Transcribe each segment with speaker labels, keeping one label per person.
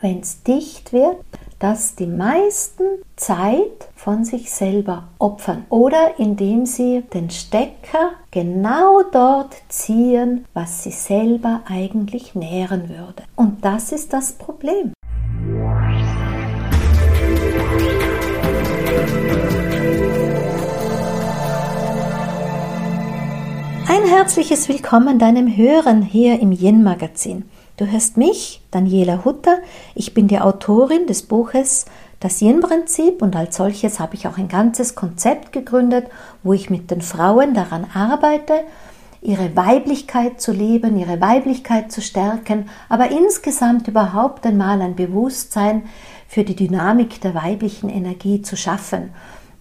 Speaker 1: wenn es dicht wird, dass die meisten Zeit von sich selber opfern oder indem sie den Stecker genau dort ziehen, was sie selber eigentlich nähren würde. Und das ist das Problem. Ein herzliches Willkommen deinem Hören hier im Yin Magazin. Du hörst mich, Daniela Hutter. Ich bin die Autorin des Buches Das Yin-Prinzip und als solches habe ich auch ein ganzes Konzept gegründet, wo ich mit den Frauen daran arbeite, ihre Weiblichkeit zu leben, ihre Weiblichkeit zu stärken, aber insgesamt überhaupt einmal ein Bewusstsein für die Dynamik der weiblichen Energie zu schaffen.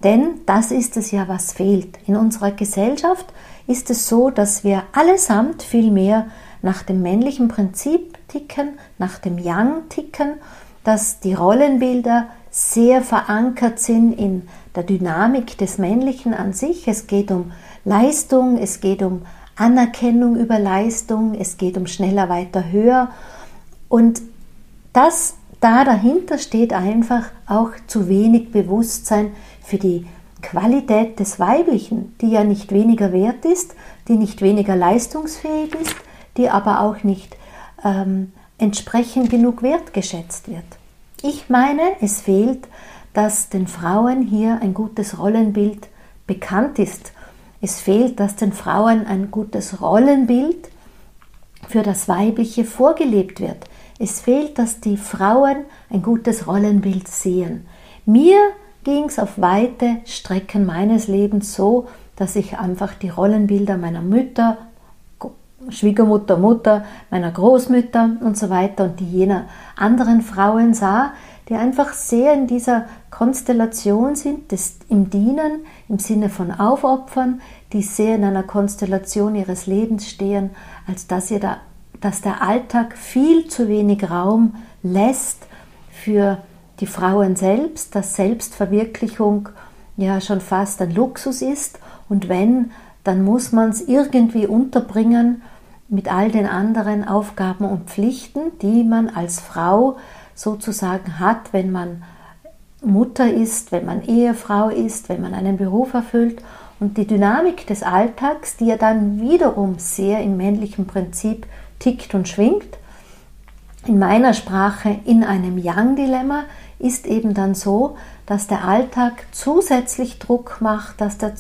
Speaker 1: Denn das ist es ja, was fehlt. In unserer Gesellschaft ist es so, dass wir allesamt viel mehr nach dem männlichen Prinzip ticken, nach dem Yang ticken, dass die Rollenbilder sehr verankert sind in der Dynamik des Männlichen an sich. Es geht um Leistung, es geht um Anerkennung über Leistung, es geht um schneller, weiter, höher. Und das da dahinter steht einfach auch zu wenig Bewusstsein für die Qualität des Weiblichen, die ja nicht weniger wert ist, die nicht weniger leistungsfähig ist, die aber auch nicht ähm, entsprechend genug wertgeschätzt wird. Ich meine, es fehlt, dass den Frauen hier ein gutes Rollenbild bekannt ist. Es fehlt, dass den Frauen ein gutes Rollenbild für das Weibliche vorgelebt wird. Es fehlt, dass die Frauen ein gutes Rollenbild sehen. Mir ging es auf weite Strecken meines Lebens so, dass ich einfach die Rollenbilder meiner Mütter, Schwiegermutter, Mutter, meiner Großmütter und so weiter und die jener anderen Frauen sah, die einfach sehr in dieser Konstellation sind, des, im Dienen, im Sinne von Aufopfern, die sehr in einer Konstellation ihres Lebens stehen, als dass, ihr da, dass der Alltag viel zu wenig Raum lässt für die Frauen selbst, dass Selbstverwirklichung ja schon fast ein Luxus ist. Und wenn, dann muss man es irgendwie unterbringen mit all den anderen Aufgaben und Pflichten, die man als Frau sozusagen hat, wenn man Mutter ist, wenn man Ehefrau ist, wenn man einen Beruf erfüllt. Und die Dynamik des Alltags, die ja dann wiederum sehr im männlichen Prinzip tickt und schwingt, in meiner Sprache in einem Yang-Dilemma, ist eben dann so, dass der Alltag zusätzlich Druck macht, dass der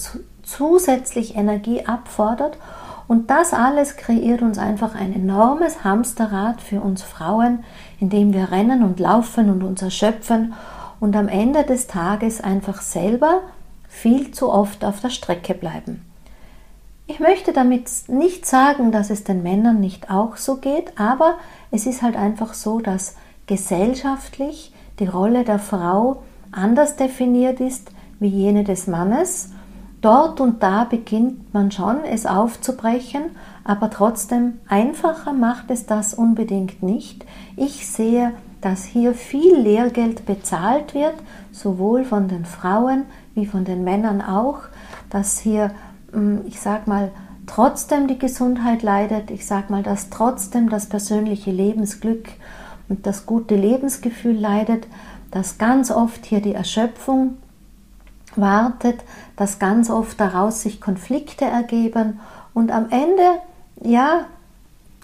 Speaker 1: zusätzlich Energie abfordert und das alles kreiert uns einfach ein enormes Hamsterrad für uns Frauen, in dem wir rennen und laufen und uns erschöpfen und am Ende des Tages einfach selber viel zu oft auf der Strecke bleiben. Ich möchte damit nicht sagen, dass es den Männern nicht auch so geht, aber es ist halt einfach so, dass gesellschaftlich die Rolle der Frau anders definiert ist wie jene des Mannes Dort und da beginnt man schon, es aufzubrechen, aber trotzdem einfacher macht es das unbedingt nicht. Ich sehe, dass hier viel Lehrgeld bezahlt wird, sowohl von den Frauen wie von den Männern auch, dass hier, hm, ich sag mal, trotzdem die Gesundheit leidet, ich sag mal, dass trotzdem das persönliche Lebensglück und das gute Lebensgefühl leidet, dass ganz oft hier die Erschöpfung wartet, dass ganz oft daraus sich Konflikte ergeben und am Ende, ja,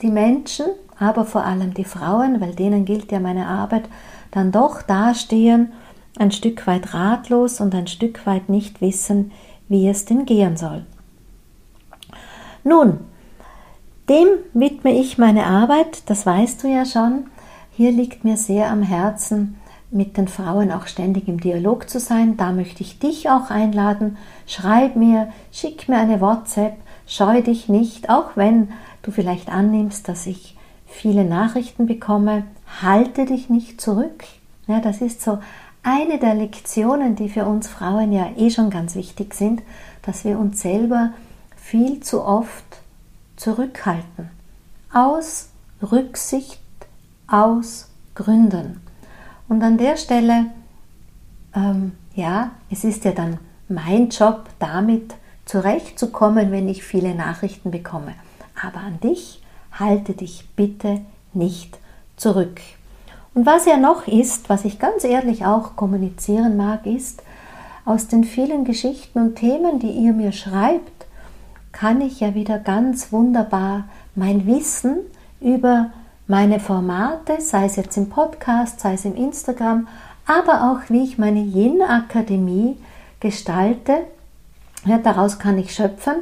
Speaker 1: die Menschen, aber vor allem die Frauen, weil denen gilt ja meine Arbeit, dann doch dastehen, ein Stück weit ratlos und ein Stück weit nicht wissen, wie es denn gehen soll. Nun, dem widme ich meine Arbeit, das weißt du ja schon. Hier liegt mir sehr am Herzen, mit den Frauen auch ständig im Dialog zu sein. Da möchte ich dich auch einladen. Schreib mir, schick mir eine WhatsApp, scheu dich nicht, auch wenn du vielleicht annimmst, dass ich viele Nachrichten bekomme, halte dich nicht zurück. Ja, das ist so eine der Lektionen, die für uns Frauen ja eh schon ganz wichtig sind, dass wir uns selber viel zu oft zurückhalten. Aus Rücksicht, aus Gründen. Und an der Stelle, ähm, ja, es ist ja dann mein Job, damit zurechtzukommen, wenn ich viele Nachrichten bekomme. Aber an dich halte dich bitte nicht zurück. Und was ja noch ist, was ich ganz ehrlich auch kommunizieren mag, ist, aus den vielen Geschichten und Themen, die ihr mir schreibt, kann ich ja wieder ganz wunderbar mein Wissen über meine Formate, sei es jetzt im Podcast, sei es im Instagram, aber auch wie ich meine Yin-Akademie gestalte, ja, daraus kann ich schöpfen,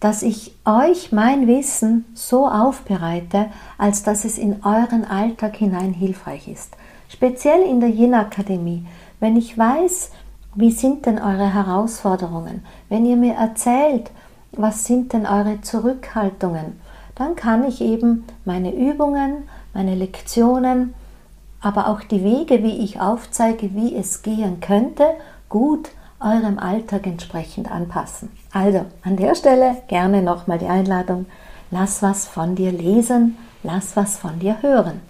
Speaker 1: dass ich euch mein Wissen so aufbereite, als dass es in euren Alltag hinein hilfreich ist. Speziell in der Yin-Akademie, wenn ich weiß, wie sind denn eure Herausforderungen, wenn ihr mir erzählt, was sind denn eure Zurückhaltungen, dann kann ich eben meine Übungen, meine Lektionen, aber auch die Wege, wie ich aufzeige, wie es gehen könnte, gut eurem Alltag entsprechend anpassen. Also an der Stelle gerne nochmal die Einladung, lass was von dir lesen, lass was von dir hören.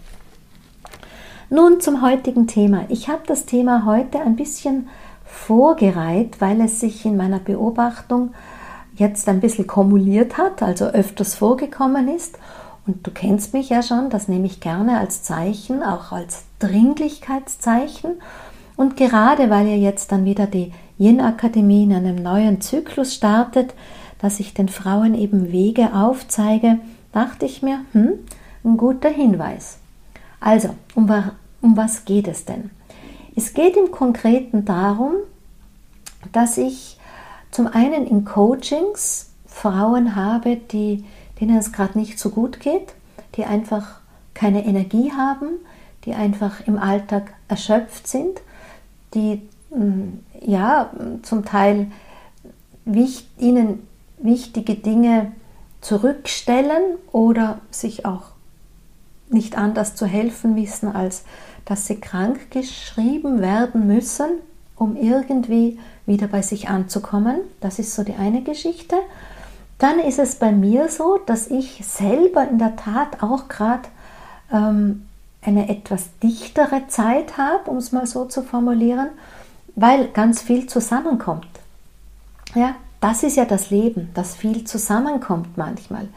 Speaker 1: Nun zum heutigen Thema. Ich habe das Thema heute ein bisschen vorgereiht, weil es sich in meiner Beobachtung jetzt ein bisschen kumuliert hat, also öfters vorgekommen ist. Und du kennst mich ja schon, das nehme ich gerne als Zeichen, auch als Dringlichkeitszeichen. Und gerade weil ihr jetzt dann wieder die Yin-Akademie in einem neuen Zyklus startet, dass ich den Frauen eben Wege aufzeige, dachte ich mir, hm, ein guter Hinweis. Also, um, um was geht es denn? Es geht im Konkreten darum, dass ich zum einen in Coachings Frauen habe, die, denen es gerade nicht so gut geht, die einfach keine Energie haben, die einfach im Alltag erschöpft sind, die hm, ja, zum Teil wicht, ihnen wichtige Dinge zurückstellen oder sich auch nicht anders zu helfen wissen, als dass sie krank geschrieben werden müssen, um irgendwie wieder bei sich anzukommen. Das ist so die eine Geschichte. Dann ist es bei mir so, dass ich selber in der Tat auch gerade ähm, eine etwas dichtere Zeit habe, um es mal so zu formulieren weil ganz viel zusammenkommt. Ja, das ist ja das Leben, dass viel zusammenkommt manchmal.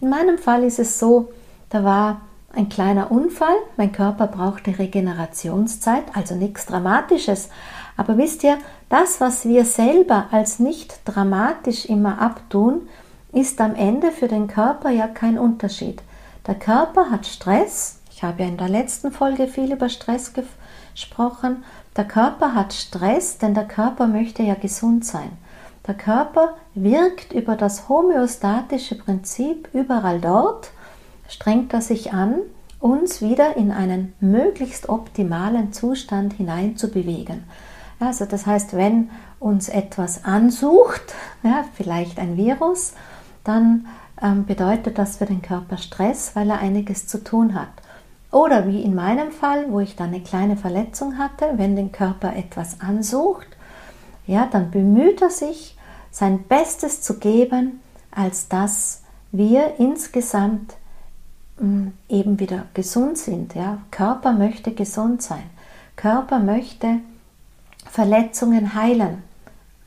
Speaker 1: In meinem Fall ist es so, da war ein kleiner Unfall, mein Körper brauchte Regenerationszeit, also nichts Dramatisches. Aber wisst ihr, das, was wir selber als nicht dramatisch immer abtun, ist am Ende für den Körper ja kein Unterschied. Der Körper hat Stress, ich habe ja in der letzten Folge viel über Stress gesprochen, der Körper hat Stress, denn der Körper möchte ja gesund sein. Der Körper wirkt über das homöostatische Prinzip überall dort, strengt er sich an, uns wieder in einen möglichst optimalen Zustand hineinzubewegen. Also das heißt, wenn uns etwas ansucht, ja, vielleicht ein Virus, dann ähm, bedeutet das für den Körper Stress, weil er einiges zu tun hat. Oder wie in meinem Fall, wo ich dann eine kleine Verletzung hatte, wenn den Körper etwas ansucht, ja, dann bemüht er sich, sein Bestes zu geben, als dass wir insgesamt hm, eben wieder gesund sind. Ja. Körper möchte gesund sein. Körper möchte Verletzungen heilen.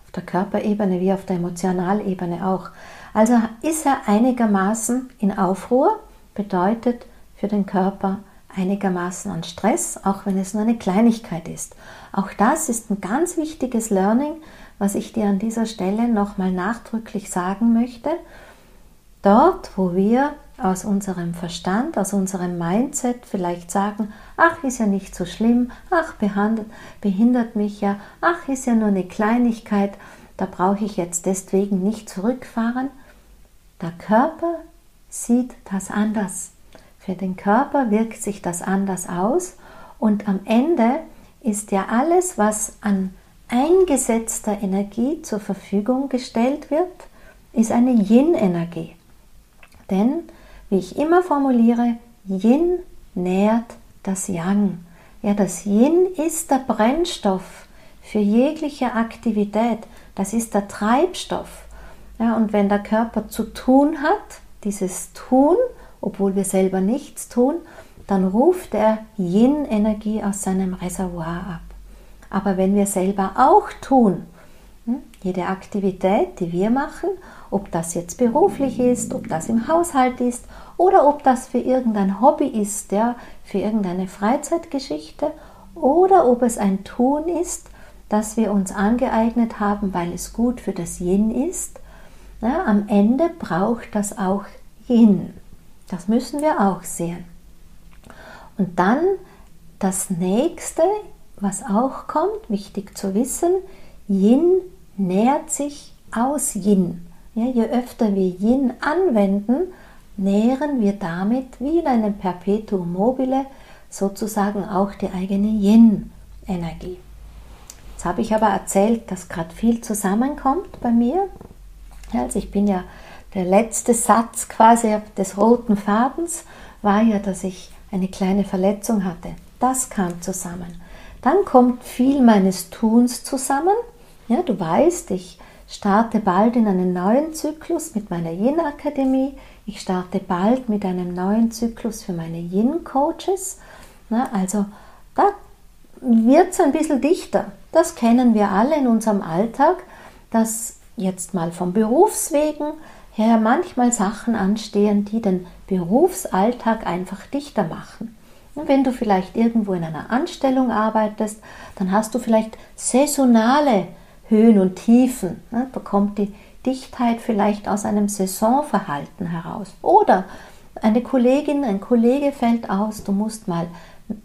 Speaker 1: Auf der Körperebene wie auf der Emotionalebene auch. Also ist er einigermaßen in Aufruhr, bedeutet für den Körper einigermaßen an Stress, auch wenn es nur eine Kleinigkeit ist. Auch das ist ein ganz wichtiges Learning, was ich dir an dieser Stelle nochmal nachdrücklich sagen möchte. Dort, wo wir aus unserem Verstand, aus unserem Mindset vielleicht sagen, ach, ist ja nicht so schlimm, ach, behindert, behindert mich ja, ach, ist ja nur eine Kleinigkeit, da brauche ich jetzt deswegen nicht zurückfahren. Der Körper sieht das anders. Für den Körper wirkt sich das anders aus und am Ende ist ja alles, was an eingesetzter Energie zur Verfügung gestellt wird, ist eine Yin-Energie. Denn, wie ich immer formuliere, Yin nährt das Yang. Ja, das Yin ist der Brennstoff für jegliche Aktivität. Das ist der Treibstoff. Ja, und wenn der Körper zu tun hat, dieses Tun obwohl wir selber nichts tun, dann ruft er Yin-Energie aus seinem Reservoir ab. Aber wenn wir selber auch tun, Hm? Jede Aktivität, die wir machen, ob das jetzt beruflich ist, ob das im Haushalt ist oder ob das für irgendein Hobby ist, ja, für irgendeine Freizeitgeschichte oder ob es ein Tun ist, das wir uns angeeignet haben, weil es gut für das Yin ist, ja, am Ende braucht das auch Yin. Das müssen wir auch sehen. Und dann das nächste, was auch kommt, wichtig zu wissen, Yin nährt sich aus Yin. Ja, je öfter wir Yin anwenden, nähren wir damit wie in einem Perpetuum mobile sozusagen auch die eigene Yin-Energie. Jetzt habe ich aber erzählt, dass gerade viel zusammenkommt bei mir. Also ich bin ja der letzte Satz quasi des roten Fadens war ja, dass ich eine kleine Verletzung hatte. Das kam zusammen. Dann kommt viel meines Tuns zusammen. Ja, du weißt, ich starte bald in einen neuen Zyklus mit meiner Yin-Akademie. Ich starte bald mit einem neuen Zyklus für meine Yin-Coaches. Also da wird es ein bisschen dichter. Das kennen wir alle in unserem Alltag, dass jetzt mal vom Berufswegen her manchmal Sachen anstehen, die den Berufsalltag einfach dichter machen. wenn du vielleicht irgendwo in einer Anstellung arbeitest, dann hast du vielleicht saisonale Höhen und Tiefen. Da kommt die Dichtheit vielleicht aus einem Saisonverhalten heraus. Oder eine Kollegin, ein Kollege fällt aus, du musst mal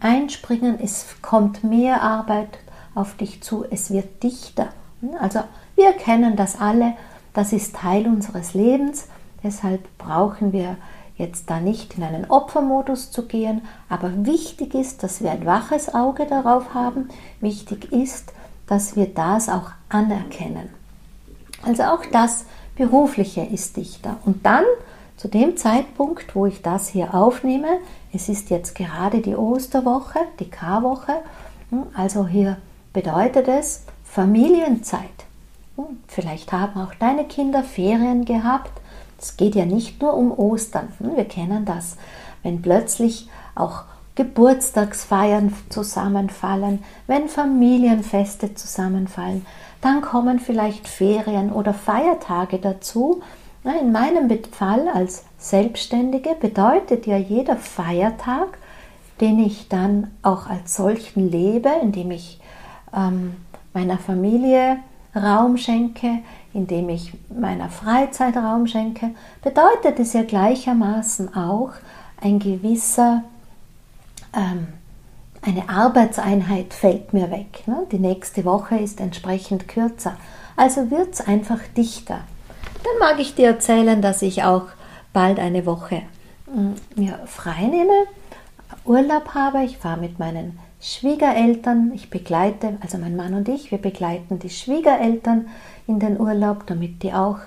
Speaker 1: einspringen, es kommt mehr Arbeit auf dich zu, es wird dichter. Also wir kennen das alle, das ist Teil unseres Lebens, deshalb brauchen wir jetzt da nicht in einen Opfermodus zu gehen, aber wichtig ist, dass wir ein waches Auge darauf haben, wichtig ist, dass wir das auch anerkennen. Also auch das Berufliche ist dichter. Und dann zu dem Zeitpunkt, wo ich das hier aufnehme, es ist jetzt gerade die Osterwoche, die Karwoche, hm, also hier bedeutet es Familienzeit. Hm, vielleicht haben auch deine Kinder Ferien gehabt. Es geht ja nicht nur um Ostern. Hm, wir kennen das, wenn plötzlich auch Geburtstagsfeiern zusammenfallen, wenn Familienfeste zusammenfallen, dann kommen vielleicht Ferien oder Feiertage dazu. In meinem Fall als Selbstständige bedeutet ja jeder Feiertag, den ich dann auch als solchen lebe, indem ich ähm, meiner Familie Raum schenke, indem ich meiner Freizeit Raum schenke, bedeutet es ja gleichermaßen auch ein gewisser, ähm, eine Arbeitseinheit fällt mir weg. Ne? Die nächste Woche ist entsprechend kürzer. Also wird es einfach dichter. Dann mag ich dir erzählen, dass ich auch bald eine Woche mm, mir frei nehme, Urlaub habe. Ich fahre mit meinen Schwiegereltern, ich begleite, also mein Mann und ich, wir begleiten die Schwiegereltern in den Urlaub, damit die auch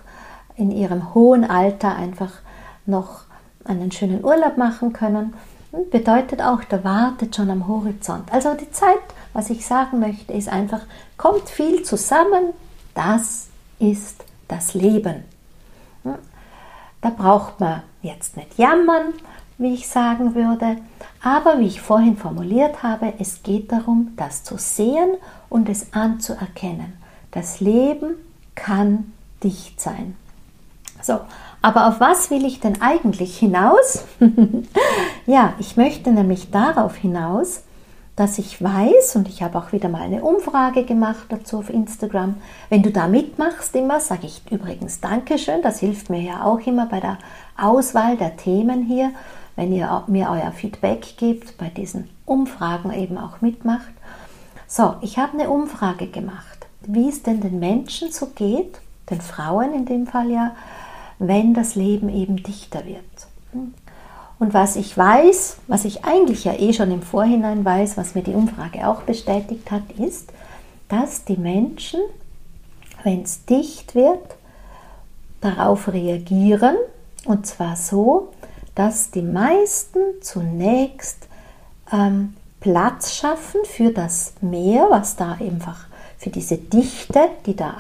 Speaker 1: in ihrem hohen Alter einfach noch einen schönen Urlaub machen können. Bedeutet auch, da wartet schon am Horizont. Also die Zeit, was ich sagen möchte, ist einfach, kommt viel zusammen, das ist das Leben. Da braucht man jetzt nicht jammern, wie ich sagen würde. Aber wie ich vorhin formuliert habe, es geht darum, das zu sehen und es anzuerkennen. Das Leben kann dicht sein. So, aber auf was will ich denn eigentlich hinaus? ja, ich möchte nämlich darauf hinaus, dass ich weiß, und ich habe auch wieder mal eine Umfrage gemacht dazu auf Instagram, wenn du da mitmachst immer, sage ich übrigens Dankeschön, das hilft mir ja auch immer bei der Auswahl der Themen hier wenn ihr mir euer Feedback gebt, bei diesen Umfragen eben auch mitmacht. So, ich habe eine Umfrage gemacht, wie es denn den Menschen so geht, den Frauen in dem Fall ja, wenn das Leben eben dichter wird. Und was ich weiß, was ich eigentlich ja eh schon im Vorhinein weiß, was mir die Umfrage auch bestätigt hat, ist, dass die Menschen, wenn es dicht wird, darauf reagieren. Und zwar so, dass die meisten zunächst ähm, Platz schaffen für das Meer, was da einfach für diese Dichte, die da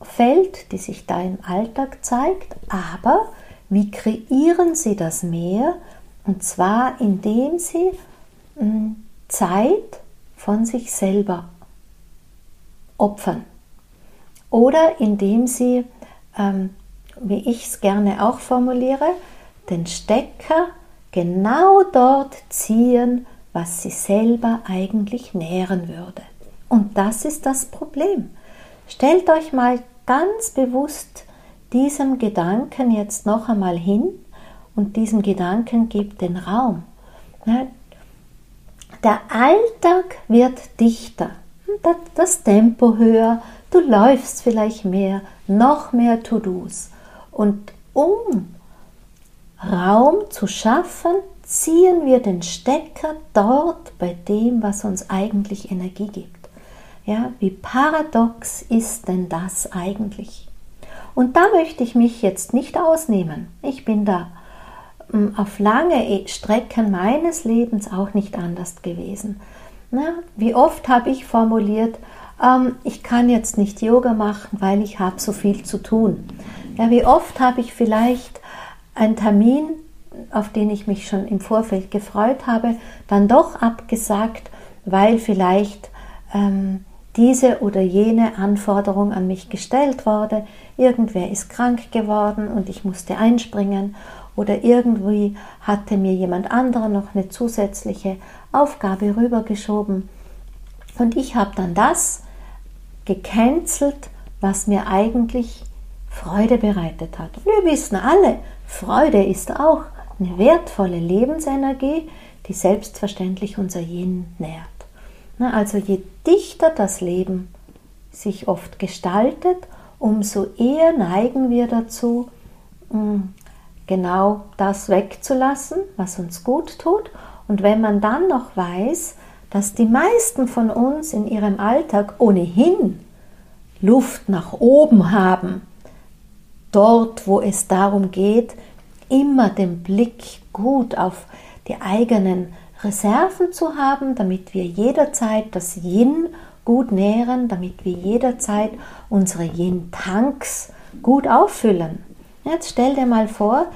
Speaker 1: anfällt, die sich da im Alltag zeigt. Aber wie kreieren sie das Meer? Und zwar indem sie hm, Zeit von sich selber opfern. oder indem sie, ähm, wie ich es gerne auch formuliere, den Stecker genau dort ziehen, was sie selber eigentlich nähren würde. Und das ist das Problem. Stellt euch mal ganz bewusst diesem Gedanken jetzt noch einmal hin und diesem Gedanken gebt den Raum. Der Alltag wird dichter, das Tempo höher, du läufst vielleicht mehr, noch mehr To-Dos. Und um Raum zu schaffen, ziehen wir den Stecker dort bei dem, was uns eigentlich Energie gibt. Ja, wie paradox ist denn das eigentlich? Und da möchte ich mich jetzt nicht ausnehmen. Ich bin da hm, auf lange e-, Strecken meines Lebens auch nicht anders gewesen. Na, wie oft habe ich formuliert, ähm, ich kann jetzt nicht Yoga machen, weil ich habe so viel zu tun. Ja, wie oft habe ich vielleicht einen Termin, auf den ich mich schon im Vorfeld gefreut habe, dann doch abgesagt, weil vielleicht ähm, diese oder jene Anforderung an mich gestellt wurde. Irgendwer ist krank geworden und ich musste einspringen oder irgendwie hatte mir jemand anderer noch eine zusätzliche Aufgabe rübergeschoben. Und ich habe dann das gecancelt, was mir eigentlich Freude bereitet hat. Und wir wissen alle, Freude ist auch eine wertvolle Lebensenergie, die selbstverständlich unser Yin nährt. Also je dichter das Leben sich oft gestaltet, umso eher neigen wir dazu, hm, genau das wegzulassen, was uns gut tut. Und wenn man dann noch weiß, dass die meisten von uns in ihrem Alltag ohnehin Luft nach oben haben, dort, wo es darum geht, immer den Blick gut auf die eigenen Reserven zu haben, damit wir jederzeit das Yin gut nähren, damit wir jederzeit unsere Yin-Tanks gut auffüllen. Jetzt stell dir mal vor,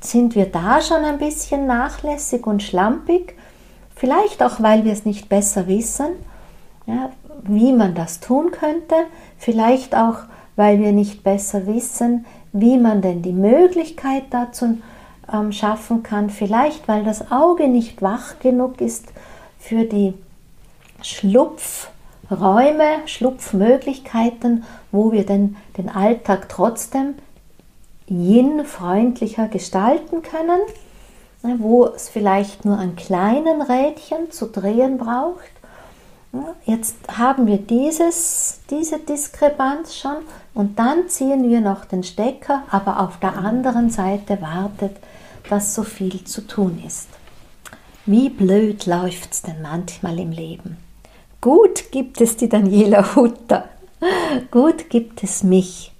Speaker 1: sind wir da schon ein bisschen nachlässig und schlampig, vielleicht auch, weil wir es nicht besser wissen, ja, wie man das tun könnte, vielleicht auch, weil wir nicht besser wissen, wie man denn die Möglichkeit dazu ähm, schaffen kann. Vielleicht, weil das Auge nicht wach genug ist für die Schlupfräume, Schlupfmöglichkeiten, wo wir denn den Alltag trotzdem yin-freundlicher gestalten können, ne, wo es vielleicht nur ein kleinen Rädchen zu drehen braucht. Jetzt haben wir dieses, diese Diskrepanz schon und dann ziehen wir noch den Stecker, aber auf der anderen Seite wartet dass so viel zu tun ist. Wie blöd läuft's denn manchmal im Leben? Gut gibt es die Daniela Hutter. Gut gibt es mich.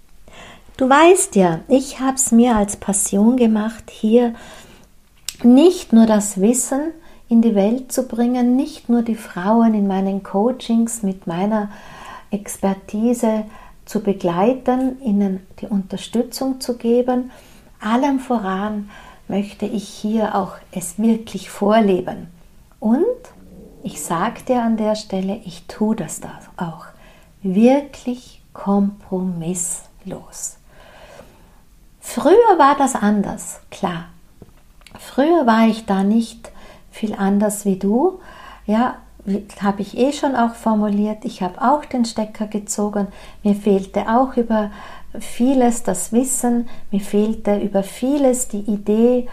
Speaker 1: Du weißt ja, ich habe es mir als Passion gemacht, hier nicht nur das Wissen in die Welt zu bringen, nicht nur die Frauen in meinen Coachings mit meiner Expertise zu begleiten, ihnen die Unterstützung zu geben, allem voran möchte ich hier auch es wirklich vorleben. Und ich sage dir an der Stelle, ich tue das da auch. Wirklich kompromisslos. Früher war das anders, klar. Früher war ich da nicht viel anders wie du. Ja, habe ich eh schon auch formuliert. Ich habe auch den Stecker gezogen. Mir fehlte auch über vieles das Wissen, mir fehlte über vieles die Idee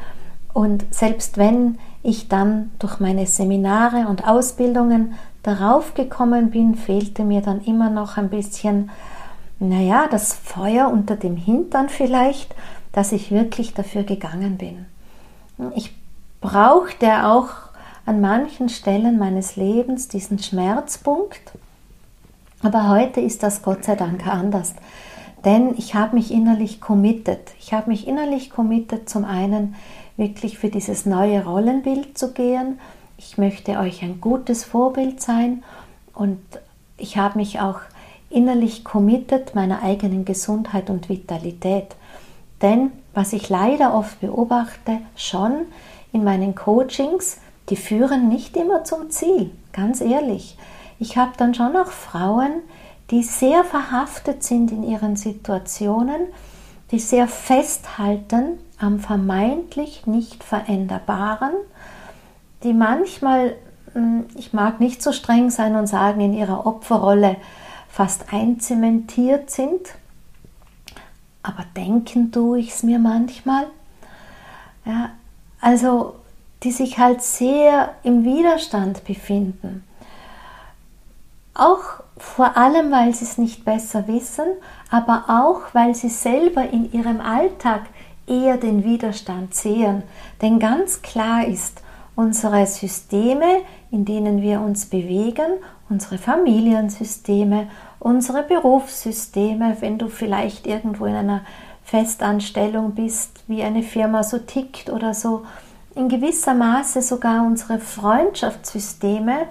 Speaker 1: und selbst wenn ich dann durch meine Seminare und Ausbildungen darauf gekommen bin, fehlte mir dann immer noch ein bisschen, naja, das Feuer unter dem Hintern vielleicht, dass ich wirklich dafür gegangen bin. Ich brauchte auch an manchen Stellen meines Lebens diesen Schmerzpunkt, aber heute ist das Gott sei Dank anders. Denn ich habe mich innerlich committed. Ich habe mich innerlich committed, zum einen wirklich für dieses neue Rollenbild zu gehen. Ich möchte euch ein gutes Vorbild sein und ich habe mich auch innerlich committed meiner eigenen Gesundheit und Vitalität. Denn was ich leider oft beobachte, schon in meinen Coachings, die führen nicht immer zum Ziel, ganz ehrlich. Ich habe dann schon auch Frauen, die sehr verhaftet sind in ihren Situationen, die sehr festhalten am vermeintlich nicht veränderbaren, die manchmal, hm, ich mag nicht so streng sein und sagen, in ihrer Opferrolle fast einzementiert sind, aber denken tue ich es mir manchmal. Ja, also die sich halt sehr im Widerstand befinden. Auch vor allem, weil sie es nicht besser wissen, aber auch, weil sie selber in ihrem Alltag eher den Widerstand sehen. Denn ganz klar ist, unsere Systeme, in denen wir uns bewegen, unsere Familiensysteme, unsere Berufssysteme, wenn du vielleicht irgendwo in einer Festanstellung bist, wie eine Firma so tickt oder so, in gewisser Maße sogar unsere Freundschaftssysteme,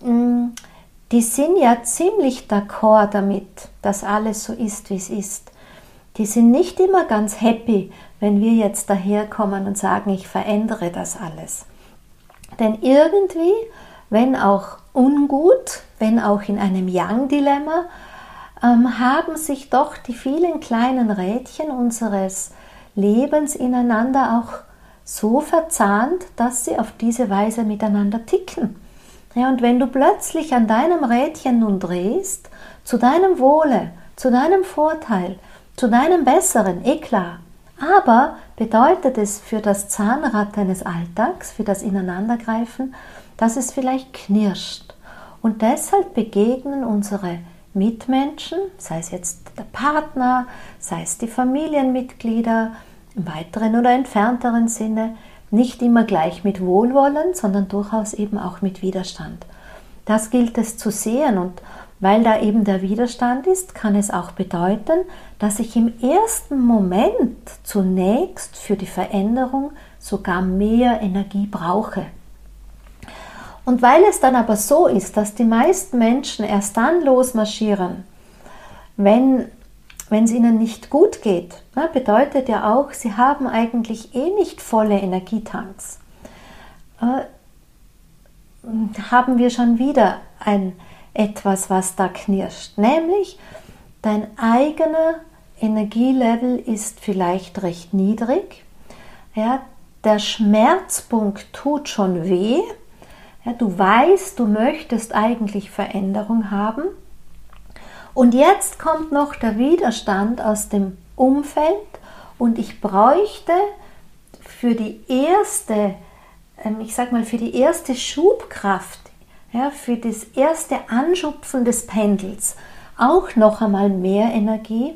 Speaker 1: mm, die sind ja ziemlich d'accord damit, dass alles so ist, wie es ist. Die sind nicht immer ganz happy, wenn wir jetzt daherkommen und sagen, ich verändere das alles. Denn irgendwie, wenn auch ungut, wenn auch in einem Yang-Dilemma, ähm, haben sich doch die vielen kleinen Rädchen unseres Lebens ineinander auch so verzahnt, dass sie auf diese Weise miteinander ticken. Ja, und wenn du plötzlich an deinem Rädchen nun drehst, zu deinem Wohle, zu deinem Vorteil, zu deinem Besseren, eh klar, aber bedeutet es für das Zahnrad deines Alltags, für das Ineinandergreifen, dass es vielleicht knirscht. Und deshalb begegnen unsere Mitmenschen, sei es jetzt der Partner, sei es die Familienmitglieder, im weiteren oder entfernteren Sinne nicht immer gleich mit Wohlwollen, sondern durchaus eben auch mit Widerstand. Das gilt es zu sehen und weil da eben der Widerstand ist, kann es auch bedeuten, dass ich im ersten Moment zunächst für die Veränderung sogar mehr Energie brauche. Und weil es dann aber so ist, dass die meisten Menschen erst dann losmarschieren, wenn es ihnen nicht gut geht, bedeutet ja auch, sie haben eigentlich eh nicht volle Energietanks. Äh, haben wir schon wieder ein etwas, was da knirscht, nämlich dein eigener Energielevel ist vielleicht recht niedrig. Ja, der Schmerzpunkt tut schon weh. Ja, du weißt, du möchtest eigentlich Veränderung haben und jetzt kommt noch der Widerstand aus dem Umfeld und ich bräuchte für die erste, ähm, ich sag mal, für die erste Schubkraft, ja, für das erste Anschupfen des Pendels auch noch einmal mehr Energie.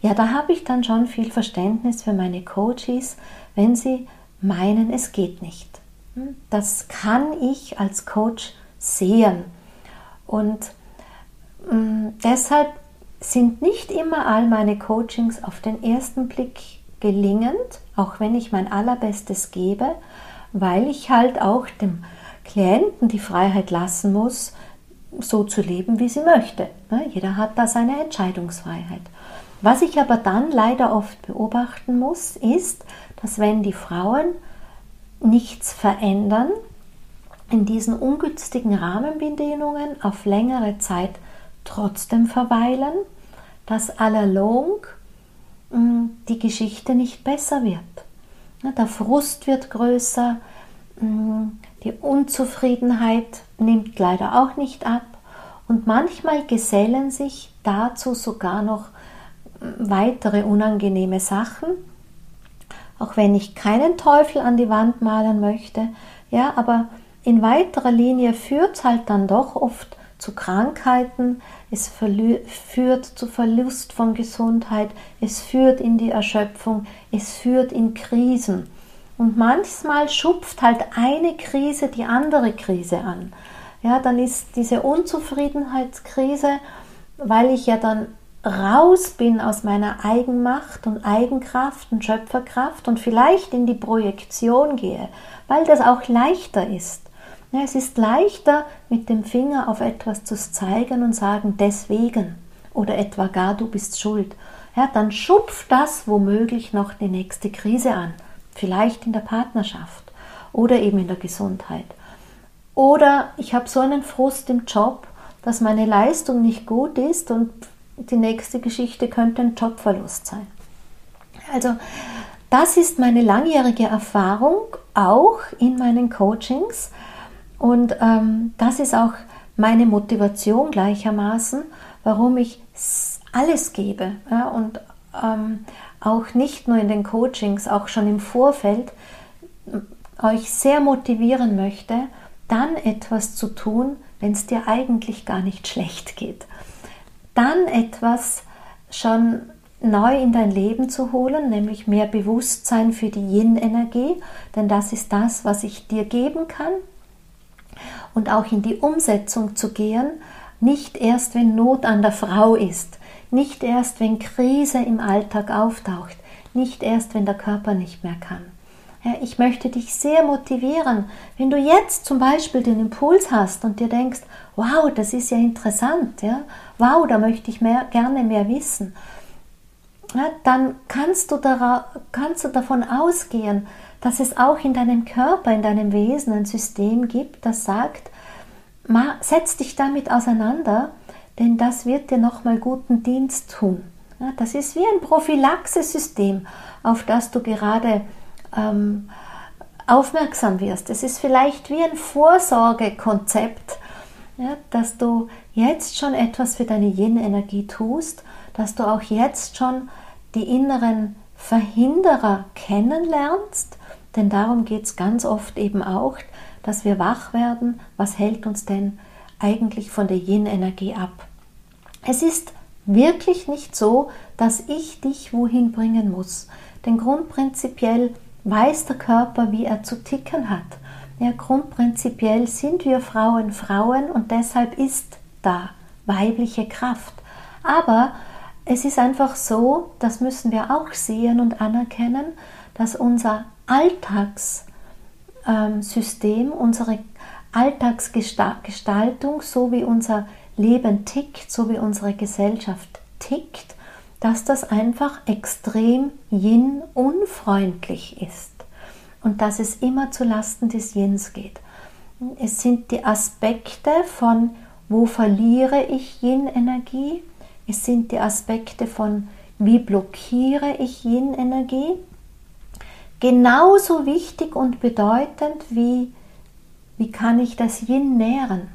Speaker 1: Ja, da habe ich dann schon viel Verständnis für meine Coaches, wenn sie meinen, es geht nicht. Das kann ich als Coach sehen. Und Mm, deshalb sind nicht immer all meine Coachings auf den ersten Blick gelingend, auch wenn ich mein allerbestes gebe, weil ich halt auch dem Klienten die Freiheit lassen muss, so zu leben, wie sie möchte. Ne, jeder hat da seine Entscheidungsfreiheit. Was ich aber dann leider oft beobachten muss, ist, dass wenn die Frauen nichts verändern, in diesen ungünstigen Rahmenbedingungen auf längere Zeit trotzdem verweilen, dass allalong mm, die Geschichte nicht besser wird. Der Frust wird größer, mm, die Unzufriedenheit nimmt leider auch nicht ab und manchmal gesellen sich dazu sogar noch mm, weitere unangenehme Sachen, auch wenn ich keinen Teufel an die Wand malen möchte, ja, aber in weiterer Linie führt es halt dann doch oft zu Krankheiten, es führt zu Verlust von Gesundheit, es führt in die Erschöpfung, es führt in Krisen. Und manchmal schupft halt eine Krise die andere Krise an. Ja, dann ist diese Unzufriedenheitskrise, weil ich ja dann raus bin aus meiner Eigenmacht und Eigenkraft und Schöpferkraft und vielleicht in die Projektion gehe, weil das auch leichter ist. Es ist leichter, mit dem Finger auf etwas zu zeigen und sagen, deswegen oder etwa gar du bist schuld. Ja, dann schupft das womöglich noch die nächste Krise an. Vielleicht in der Partnerschaft oder eben in der Gesundheit. Oder ich habe so einen Frust im Job, dass meine Leistung nicht gut ist und die nächste Geschichte könnte ein Jobverlust sein. Also das ist meine langjährige Erfahrung auch in meinen Coachings und ähm, das ist auch meine Motivation gleichermaßen, warum ich alles gebe ja, und ähm, auch nicht nur in den Coachings, auch schon im Vorfeld euch sehr motivieren möchte, dann etwas zu tun, wenn es dir eigentlich gar nicht schlecht geht. Dann etwas schon neu in dein Leben zu holen, nämlich mehr Bewusstsein für die Yin-Energie, denn das ist das, was ich dir geben kann. Und auch in die Umsetzung zu gehen, nicht erst, wenn Not an der Frau ist, nicht erst, wenn Krise im Alltag auftaucht, nicht erst, wenn der Körper nicht mehr kann. Ich möchte dich sehr motivieren, wenn du jetzt zum Beispiel den Impuls hast und dir denkst, wow, das ist ja interessant, ja, wow, da möchte ich mehr, gerne mehr wissen ja, dann kannst du, kannst du davon ausgehen, dass es auch in deinem Körper, in deinem Wesen ein System gibt, das sagt, setz dich damit auseinander, denn das wird dir nochmal guten Dienst tun. Ja, das ist wie ein Prophylaxesystem, auf das du gerade ähm, aufmerksam wirst. Es ist vielleicht wie ein Vorsorgekonzept, ja, dass du jetzt schon etwas für deine Yin-Energie tust, dass du auch jetzt schon die inneren Verhinderer kennenlernst, denn darum geht es ganz oft eben auch, dass wir wach werden, was hält uns denn eigentlich von der Yin-Energie ab. Es ist wirklich nicht so, dass ich dich wohin bringen muss, denn grundprinzipiell weiß der Körper, wie er zu ticken hat. Ja, grundprinzipiell sind wir Frauen Frauen und deshalb ist da weibliche Kraft. Aber es ist einfach so, das müssen wir auch sehen und anerkennen, dass unser Alltagssystem, ähm, unsere Alltagsgestaltung, so wie unser Leben tickt, so wie unsere Gesellschaft tickt, dass das einfach extrem Yin unfreundlich ist und dass es immer zu Lasten des Yins geht. Es sind die Aspekte von, wo verliere ich Yin-Energie, es sind die Aspekte von, wie blockiere ich Yin-Energie, genauso wichtig und bedeutend wie, wie kann ich das Yin nähren.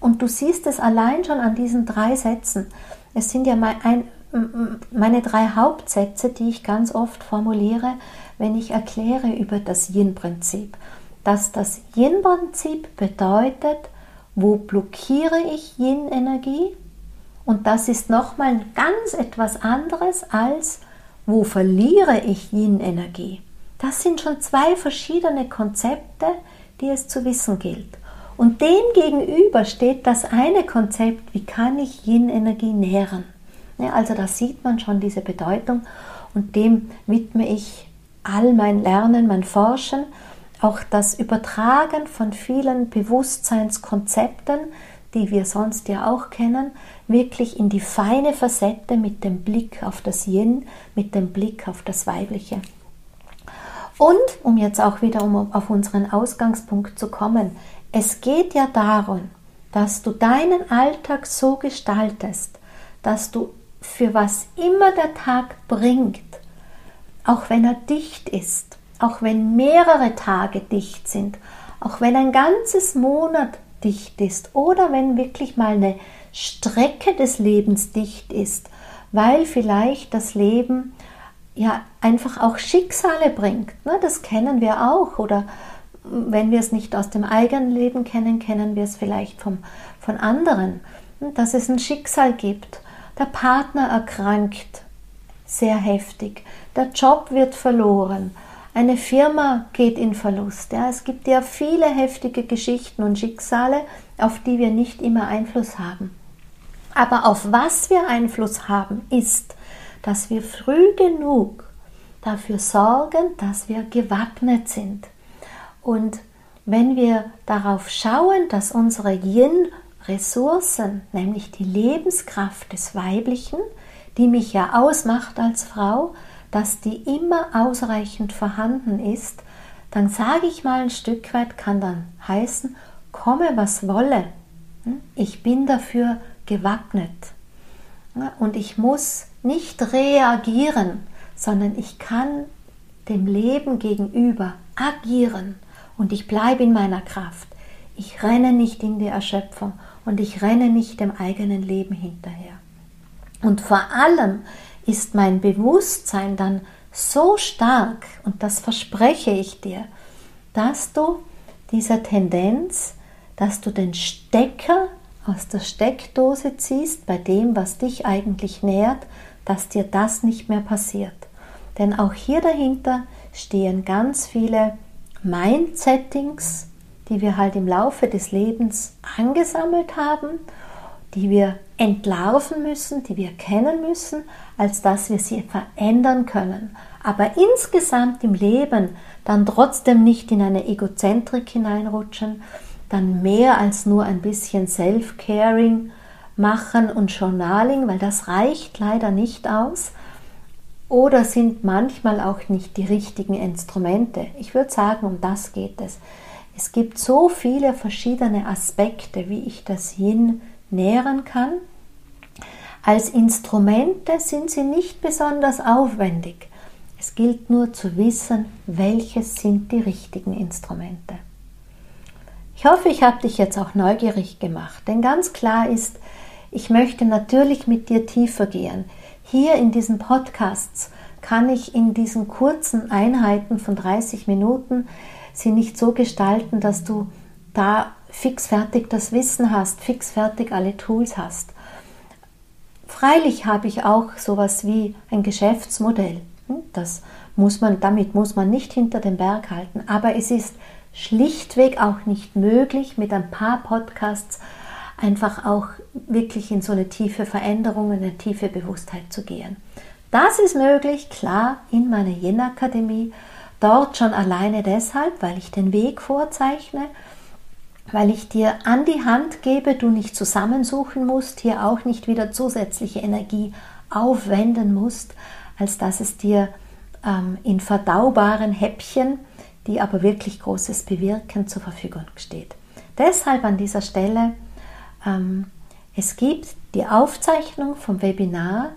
Speaker 1: Und du siehst es allein schon an diesen drei Sätzen. Es sind ja meine drei Hauptsätze, die ich ganz oft formuliere, wenn ich erkläre über das Yin-Prinzip. Dass das Yin-Prinzip bedeutet, wo blockiere ich Yin-Energie und das ist nochmal ganz etwas anderes als, wo verliere ich Yin-Energie. Das sind schon zwei verschiedene Konzepte, die es zu wissen gilt. Und dem gegenüber steht das eine Konzept, wie kann ich Yin-Energie nähren. Ja, also da sieht man schon diese Bedeutung und dem widme ich all mein Lernen, mein Forschen, auch das Übertragen von vielen Bewusstseinskonzepten, die wir sonst ja auch kennen, wirklich in die feine Facette mit dem Blick auf das Yin, mit dem Blick auf das Weibliche. Und, um jetzt auch wieder um auf unseren Ausgangspunkt zu kommen, es geht ja darum, dass du deinen Alltag so gestaltest, dass du für was immer der Tag bringt, auch wenn er dicht ist, auch wenn mehrere Tage dicht sind, auch wenn ein ganzes Monat dicht ist oder wenn wirklich mal eine Strecke des Lebens dicht ist, weil vielleicht das Leben ja einfach auch Schicksale bringt. Ne? Das kennen wir auch. Oder wenn wir es nicht aus dem eigenen Leben kennen, kennen wir es vielleicht vom, von anderen. Dass es ein Schicksal gibt. Der Partner erkrankt sehr heftig. Der Job wird verloren. Eine Firma geht in Verlust. Ja, es gibt ja viele heftige Geschichten und Schicksale, auf die wir nicht immer Einfluss haben. Aber auf was wir Einfluss haben, ist, dass wir früh genug dafür sorgen, dass wir gewappnet sind. Und wenn wir darauf schauen, dass unsere Yin-Ressourcen, nämlich die Lebenskraft des Weiblichen, die mich ja ausmacht als Frau, dass die immer ausreichend vorhanden ist, dann sage ich mal ein Stück weit, kann dann heißen, komme was wolle. Hm? Ich bin dafür gewappnet. Und ich muss nicht reagieren, sondern ich kann dem Leben gegenüber agieren und ich bleibe in meiner Kraft. Ich renne nicht in die Erschöpfung und ich renne nicht dem eigenen Leben hinterher. Und vor allem ist mein Bewusstsein dann so stark, und das verspreche ich dir, dass du dieser Tendenz, dass du den Stecker aus der Steckdose ziehst bei dem, was dich eigentlich nährt, dass dir das nicht mehr passiert. Denn auch hier dahinter stehen ganz viele Mindsettings, die wir halt im Laufe des Lebens angesammelt haben, die wir entlarven müssen, die wir kennen müssen, als dass wir sie verändern können. Aber insgesamt im Leben dann trotzdem nicht in eine Egozentrik hineinrutschen, dann mehr als nur ein bisschen Self-Caring machen und Journaling, weil das reicht leider nicht aus, oder sind manchmal auch nicht die richtigen Instrumente. Ich würde sagen, um das geht es. Es gibt so viele verschiedene Aspekte, wie ich das Yin nähren kann. Als Instrumente sind sie nicht besonders aufwendig. Es gilt nur zu wissen, welches sind die richtigen Instrumente. Ich hoffe, ich habe dich jetzt auch neugierig gemacht, denn ganz klar ist, ich möchte natürlich mit dir tiefer gehen. Hier in diesen Podcasts kann ich in diesen kurzen Einheiten von 30 Minuten sie nicht so gestalten, dass du da fixfertig das Wissen hast, fixfertig alle Tools hast. Freilich habe ich auch sowas wie ein Geschäftsmodell. Hm, das muss man, damit muss man nicht hinter den Berg halten. Aber es ist schlichtweg auch nicht möglich, mit ein paar Podcasts einfach auch wirklich in so eine tiefe Veränderung, eine tiefe Bewusstheit zu gehen. Das ist möglich, klar, in meiner Yin-Akademie. Dort schon alleine deshalb, weil ich den Weg vorzeichne, weil ich dir an die Hand gebe, du nicht zusammensuchen musst, hier auch nicht wieder zusätzliche Energie aufwenden musst, als dass es dir ähm, in verdaubaren Häppchen, die aber wirklich Großes bewirken, zur Verfügung steht. Deshalb an dieser Stelle, ähm, es gibt die Aufzeichnung vom Webinar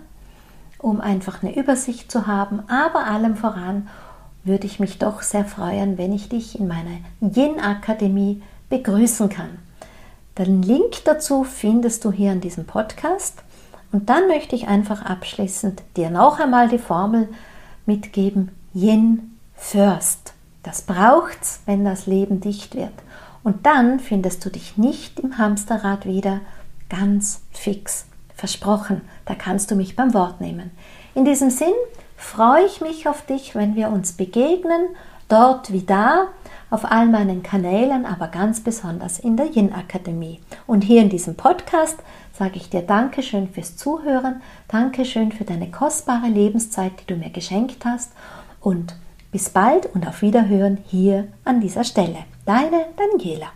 Speaker 1: um einfach eine Übersicht zu haben. Aber allem voran würde ich mich doch sehr freuen, wenn ich dich in meiner Yin-Akademie begrüßen kann. Den Link dazu findest du hier in diesem Podcast. Und dann möchte ich einfach abschließend dir noch einmal die Formel mitgeben: Yin first. Das braucht's, wenn das Leben dicht wird. Und dann findest du dich nicht im Hamsterrad wieder ganz fix Versprochen, da kannst du mich beim Wort nehmen. In diesem Sinn freue ich mich auf dich, wenn wir uns begegnen, dort wie da, auf all meinen Kanälen, aber ganz besonders in der Yin Akademie. Und hier in diesem Podcast sage ich dir Dankeschön fürs Zuhören, Dankeschön für deine kostbare Lebenszeit, die du mir geschenkt hast und bis bald und auf Wiederhören hier an dieser Stelle. Deine Daniela.